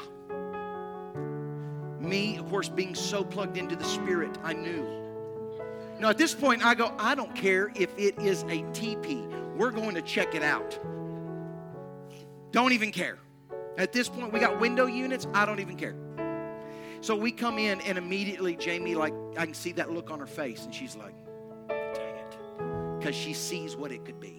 Me, of course, being so plugged into the Spirit, I knew. Now, at this point, I go, I don't care if it is a TP. We're going to check it out. Don't even care. At this point, we got window units. I don't even care. So we come in, and immediately, Jamie, like, I can see that look on her face, and she's like, because she sees what it could be.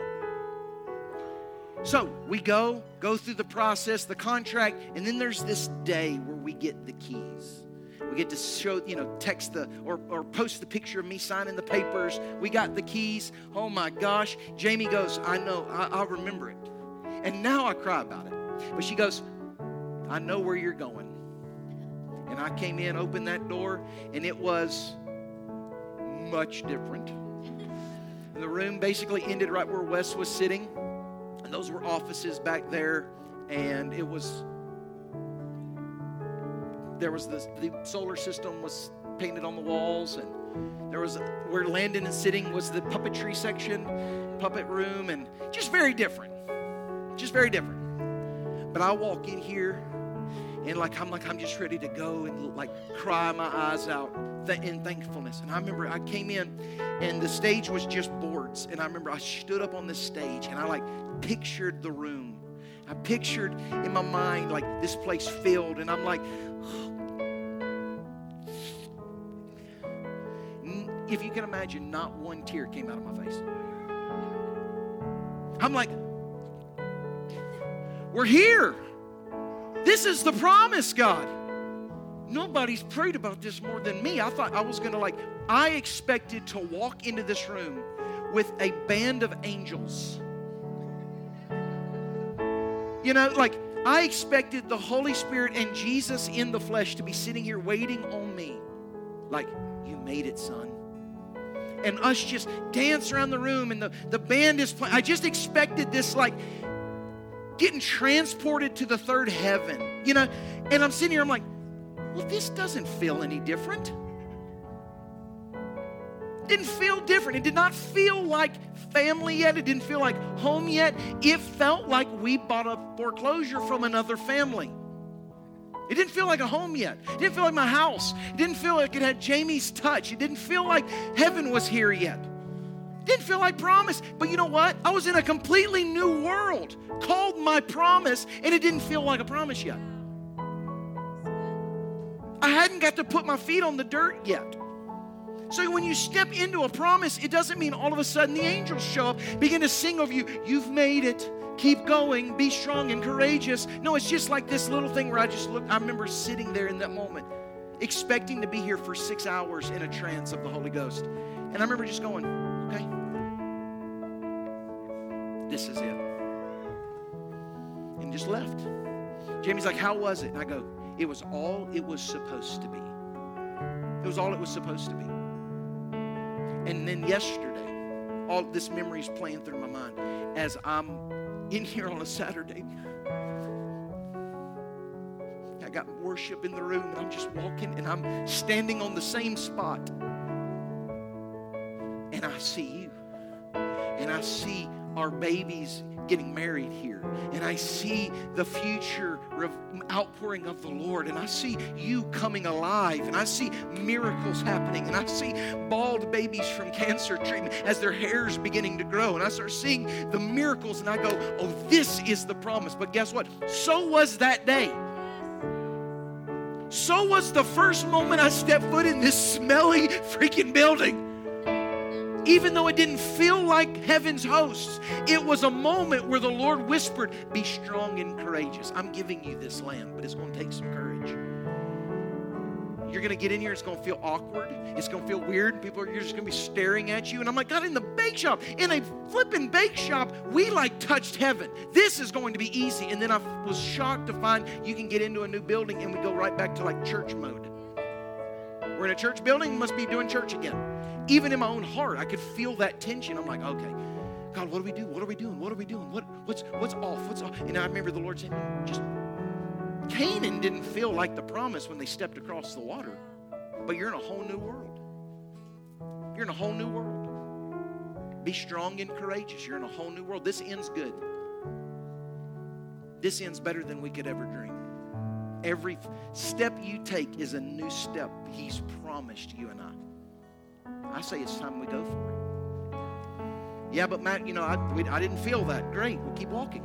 So we go, go through the process, the contract, and then there's this day where we get the keys. We get to show, you know, text the or, or post the picture of me signing the papers. We got the keys. Oh my gosh. Jamie goes, I know, I, I'll remember it. And now I cry about it. But she goes, I know where you're going. And I came in, opened that door, and it was much different the room basically ended right where Wes was sitting. And those were offices back there. And it was, there was the, the solar system was painted on the walls. And there was, where Landon is sitting was the puppetry section, puppet room. And just very different. Just very different. But I walk in here and like I'm like I'm just ready to go and like cry my eyes out in thankfulness. And I remember I came in and the stage was just boards. And I remember I stood up on the stage and I like pictured the room. I pictured in my mind like this place filled, and I'm like, if you can imagine, not one tear came out of my face. I'm like, we're here. This is the promise, God. Nobody's prayed about this more than me. I thought I was going to like, I expected to walk into this room with a band of angels. You know, like, I expected the Holy Spirit and Jesus in the flesh to be sitting here waiting on me. like, You made it, son. And us just dance around the room and the, the band is playing. I just expected this, like, getting transported to the third heaven, you know? And I'm sitting here, I'm like, Well, this doesn't feel any different didn't feel different. It did not feel like family yet. It didn't feel like home yet. It felt like we bought a foreclosure from another family. It didn't feel like a home yet. It didn't feel like my house. It didn't feel like it had Jamie's touch. It didn't feel like heaven was here yet. Didn't feel like promise. But you know what? I was in a completely new world called my promise, and it didn't feel like a promise yet. I hadn't got to put my feet on the dirt yet. So when you step into a promise, it doesn't mean all of a sudden the angels show up, begin to sing over you. You've made it. Keep going. Be strong and courageous. No, it's just like this little thing where I just look. I remember sitting there in that moment, expecting to be here for six hours in a trance of the Holy Ghost. And I remember just going, okay, this is it. And just left. Jamie's like, how was it? And I go, it was all it was supposed to be. It was all it was supposed to be. And then yesterday, all this memory is playing through my mind as I'm in here on a Saturday. I got worship in the room, and I'm just walking, and I'm standing on the same spot. And I see you. And I see our babies getting married here. And I see the future outpouring of the Lord. And I see you coming alive. And I see miracles happening. And I see bald babies from cancer treatment as their hair's beginning to grow. And I start seeing the miracles. And I go, oh, this is the promise. But guess what? So was that day. So was the first moment I stepped foot in this smelly freaking building even though it didn't feel like heaven's hosts, it was a moment where the Lord whispered, Be strong and courageous. I'm giving you this land, but it's going to take some courage. You're going to get in here, it's going to feel awkward. It's going to feel weird. People are just going to be staring at you. And I'm like, God, in the bake shop, in a flipping bake shop, we like touched heaven. This is going to be easy. And then I was shocked to find you can get into a new building and we go right back to like church mode. We're in a church building, must be doing church again even in my own heart, I could feel that tension. I'm like, okay, God, what do we do? What are we doing? What are we doing? What, what's, what's off? What's off? And I remember the Lord saying, just Canaan didn't feel like the promise when they stepped across the water, but you're in a whole new world. You're in a whole new world. Be strong and courageous. You're in a whole new world. This ends good. This ends better than we could ever dream. Every step you take is a new step He's promised you and I. I say it's time we go for it. Yeah, but Matt, you know, I, we, I didn't feel that. Great. We'll keep walking.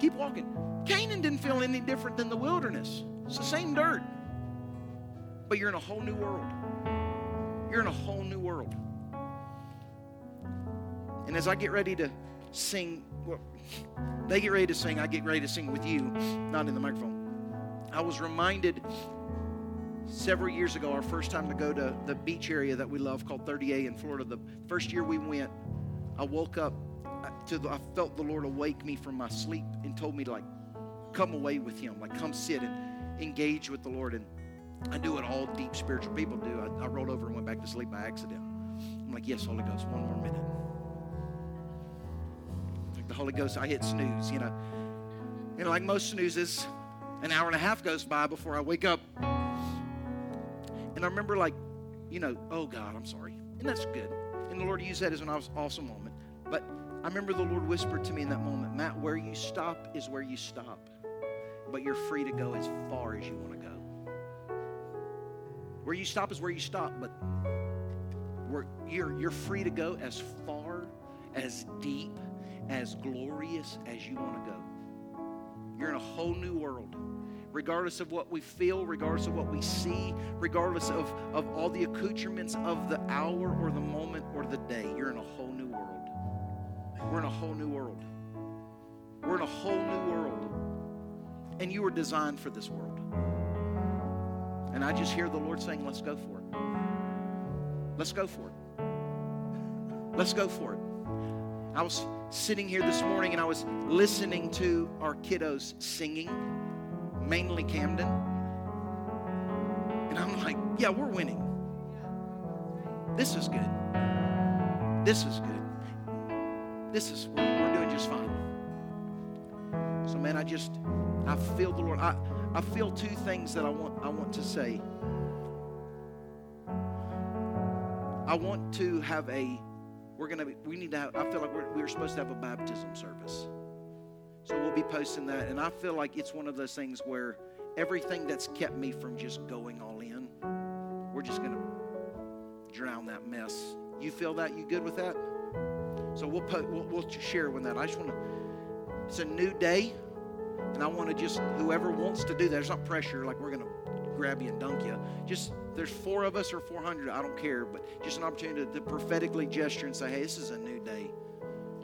Keep walking. Canaan didn't feel any different than the wilderness. It's the same dirt. But you're in a whole new world. You're in a whole new world. And as I get ready to sing, well, they get ready to sing, I get ready to sing with you, not in the microphone. I was reminded several years ago, our first time to go to the beach area that we love called 30A in Florida. The first year we went, I woke up to the, I felt the Lord awake me from my sleep and told me to like come away with Him, like come sit and engage with the Lord. And I do what all deep spiritual people do. I, I rolled over and went back to sleep by accident. I'm like, yes, Holy Ghost, one more minute. Like the Holy Ghost, I hit snooze, you know. You know, like most snoozes, an hour and a half goes by before I wake up. And I remember, like, you know, oh God, I'm sorry. And that's good. And the Lord used that as an awesome moment. But I remember the Lord whispered to me in that moment, Matt, where you stop is where you stop. But you're free to go as far as you want to go. Where you stop is where you stop, but you're, you're free to go as far, as deep, as glorious as you want to go. You're in a whole new world regardless of what we feel, regardless of what we see, regardless of, of all the accoutrements of the hour or the moment or the day. You're in a whole new world. We're in a whole new world. We're in a whole new world. And you were designed for this world. And I just hear the Lord saying, let's go for it. Let's go for it. Let's go for it. I was sitting here this morning and I was listening to our kiddos singing mainly Camden. And I'm like, yeah, we're winning. This is good. This is good. This is, we're, doing just fine. So, man, I just, I feel the Lord. I, I feel two things that I want, I want to say. I want to have a, we're going to, we need to have, I feel like we're, we're supposed to have a baptism service. So we'll be posting that. And I feel like it's one of those things where everything that's kept me from just going all in, we're just going to drown that mess. You feel that? You good with that? So we'll, po- we'll, we'll share with that. I just want to, it's a new day. And I want to just, whoever wants to do that, there's not pressure like we're going to grab you and dunk you. Just, there's four of us or 400, I don't care, but just an opportunity to, to prophetically gesture and say, hey, this is a new day.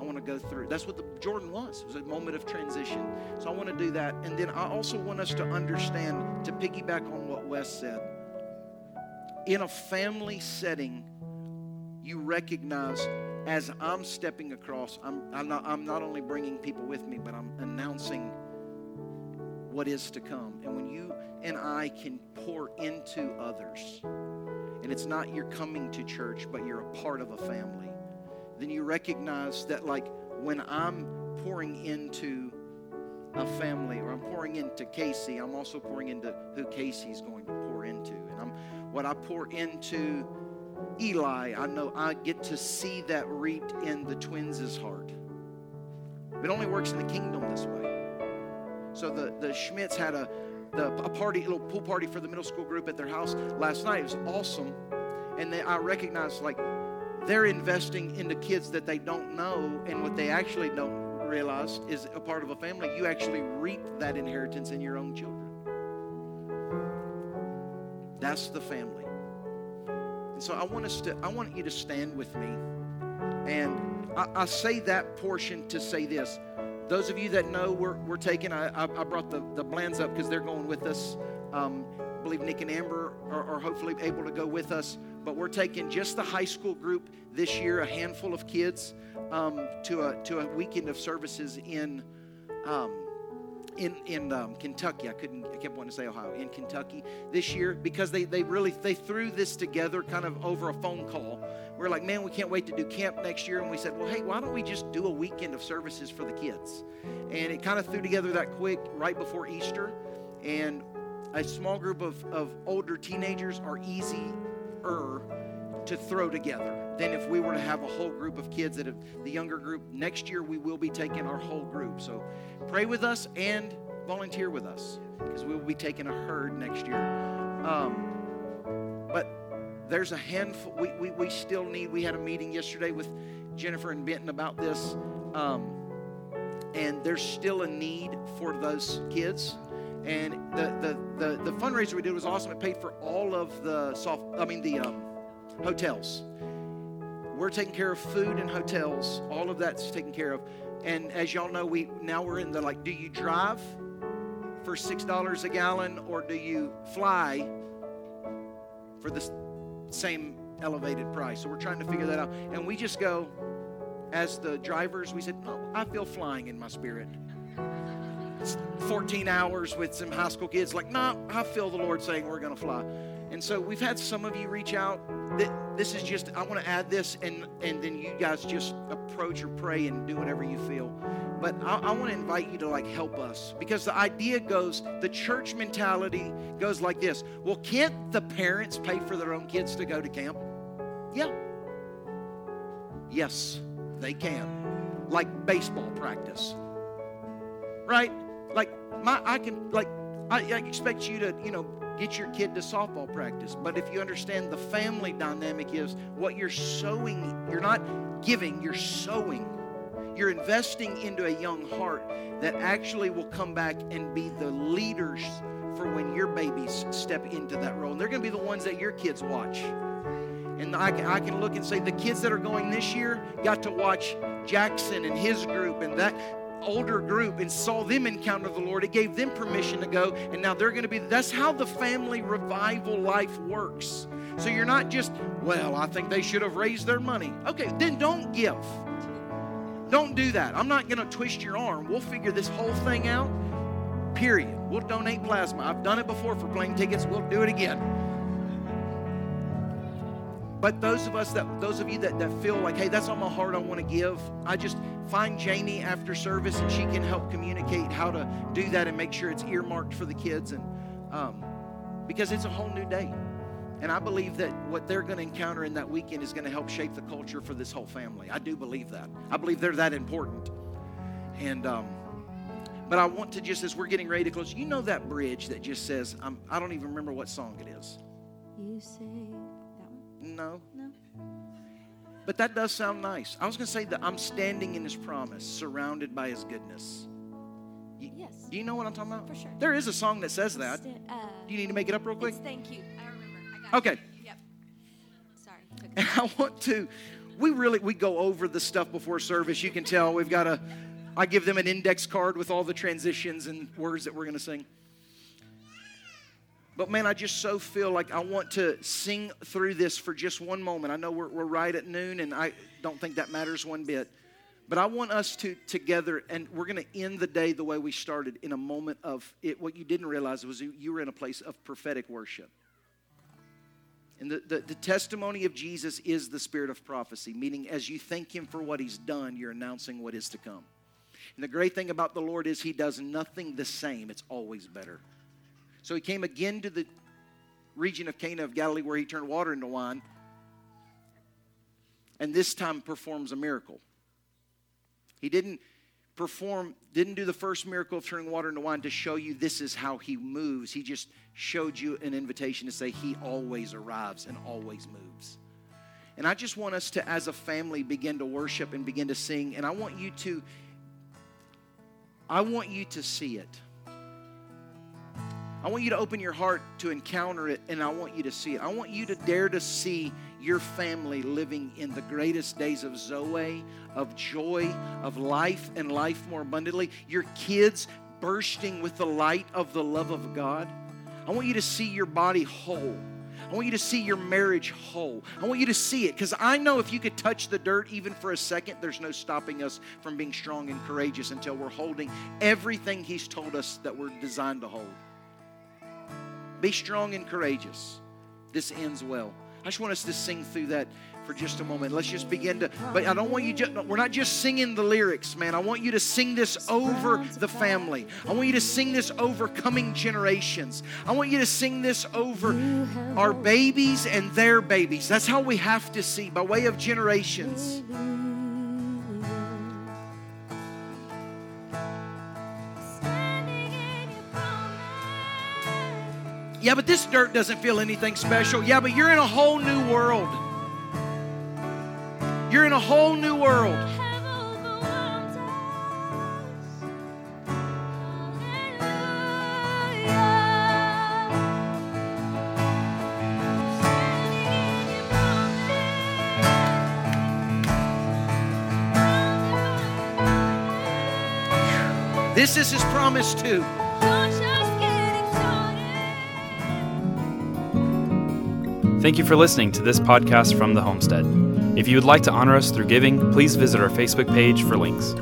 I want to go through. That's what the Jordan was. It was a moment of transition. So I want to do that. And then I also want us to understand, to piggyback on what Wes said. In a family setting, you recognize as I'm stepping across, I'm, I'm, not, I'm not only bringing people with me, but I'm announcing what is to come. And when you and I can pour into others, and it's not you're coming to church, but you're a part of a family, then you recognize that, like, when I'm pouring into a family or I'm pouring into Casey, I'm also pouring into who Casey's going to pour into. And I'm what I pour into Eli, I know I get to see that reaped in the twins' heart. It only works in the kingdom this way. So the, the Schmitz had a, the, a party, a little pool party for the middle school group at their house last night. It was awesome. And they, I recognized like they're investing into kids that they don't know. And what they actually don't realize is a part of a family. You actually reap that inheritance in your own children. That's the family. And so I want us to, I want you to stand with me. And I, I say that portion to say this. Those of you that know we're, we're taking, I, I brought the, the Blands up because they're going with us. Um, believe Nick and Amber are, are hopefully able to go with us. But we're taking just the high school group this year, a handful of kids, um, to, a, to a weekend of services in. Um, in in um, Kentucky. I couldn't. I kept wanting to say Ohio. In Kentucky this year because they they really they threw this together kind of over a phone call. We're like, man, we can't wait to do camp next year. And we said, well, hey, why don't we just do a weekend of services for the kids? And it kind of threw together that quick right before Easter. And a small group of, of older teenagers are easier to throw together than if we were to have a whole group of kids that have the younger group. Next year, we will be taking our whole group. So pray with us and volunteer with us because we will be taking a herd next year. Um, but there's a handful, we, we, we still need, we had a meeting yesterday with Jennifer and Benton about this. Um, and there's still a need for those kids. And the, the, the, the fundraiser we did was awesome. It paid for all of the soft, I mean, the um, hotels. We're taking care of food and hotels. All of that's taken care of. And as y'all know, we now we're in the like, do you drive for six dollars a gallon or do you fly for the same elevated price? So we're trying to figure that out. And we just go, as the drivers, we said, oh, I feel flying in my spirit. It's 14 hours with some high school kids, like, no, nah, I feel the Lord saying we're going to fly. And so we've had some of you reach out. That This is just, I want to add this, and, and then you guys just approach or pray and do whatever you feel. But I, I want to invite you to like help us because the idea goes, the church mentality goes like this Well, can't the parents pay for their own kids to go to camp? Yeah. Yes, they can. Like baseball practice. Right? My I can like I, I expect you to, you know, get your kid to softball practice. But if you understand the family dynamic is what you're sowing, you're not giving, you're sowing. You're investing into a young heart that actually will come back and be the leaders for when your babies step into that role. And they're going to be the ones that your kids watch. And I can, I can look and say the kids that are going this year got to watch Jackson and his group and that older group and saw them encounter the Lord. It gave them permission to go, and now they're going to be. That's how the family revival life works. So you're not just, well, I think they should have raised their money. Okay, then don't give. Don't do that. I'm not going to twist your arm. We'll figure this whole thing out. Period. We'll donate plasma. I've done it before for plane tickets. We'll do it again. But those of us that, those of you that, that feel like, hey, that's on my heart, I want to give, I just find Jamie after service and she can help communicate how to do that and make sure it's earmarked for the kids. And um, because it's a whole new day. And I believe that what they're going to encounter in that weekend is going to help shape the culture for this whole family. I do believe that. I believe they're that important. And, um, but I want to just, as we're getting ready to close, you know that bridge that just says, I'm, I don't even remember what song it is. You say? No. No. But that does sound nice. I was going to say that I'm standing in his promise, surrounded by his goodness. You- Yes. Do you know what I'm talking about? For sure. There is a song that says that. Uh, Do you need to make it up real quick? thank you. I remember. I got Okay. it. Yep. Sorry. And I want to, we really, we go over the stuff before service. You can tell we've got a, I give them an index card with all the transitions and words that we're going to sing. But man, I just so feel like I want to sing through this for just one moment. I know we're, we're right at noon, and I don't think that matters one bit. But I want us to together, and we're going to end the day the way we started in a moment of it. What you didn't realize was you- you were in a place of prophetic worship. And the, the, the testimony of Jesus is the spirit of prophecy, meaning as you thank Him for what He's done, you're announcing what is to come. And the great thing about the Lord is He does nothing the same, it's always better. So He came again to the region of Cana of Galilee where He turned water into wine, and this time performs a miracle. He didn't perform, didn't do the first miracle of turning water into wine to show you this is how he moves. He just showed you an invitation to say he always arrives and always moves. And I just want us to, as a family, begin to worship and begin to sing. And I want you to, I want you to see it. I want you to open your heart to encounter it, and I want you to see it. I want you to dare to see your family living in the greatest days of Zoe, of joy, of life, and life more abundantly. Your kids bursting with the light of the love of God. I want you to see your body whole. I want you to see your marriage whole. I want you to see it because I know if you could touch the dirt even for a second, there's no stopping us from being strong and courageous until we're holding everything He's told us that we're designed to hold. Be strong and courageous. This ends well. I just want us to sing through that for just a moment. Let's just begin to, but I don't want you just, we're not just singing the lyrics, man. I want you to sing this over the family. I want you to sing this over coming generations. I want you to sing this over our babies and their babies. That's how we have to see by way of generations. Yeah, but this dirt doesn't feel anything special. Yeah, but you're in a whole new world. You're in a whole new world. This is his promise too. Thank you for listening to this podcast from the Homestead. If you would like to honor us through giving, please visit our Facebook page for links.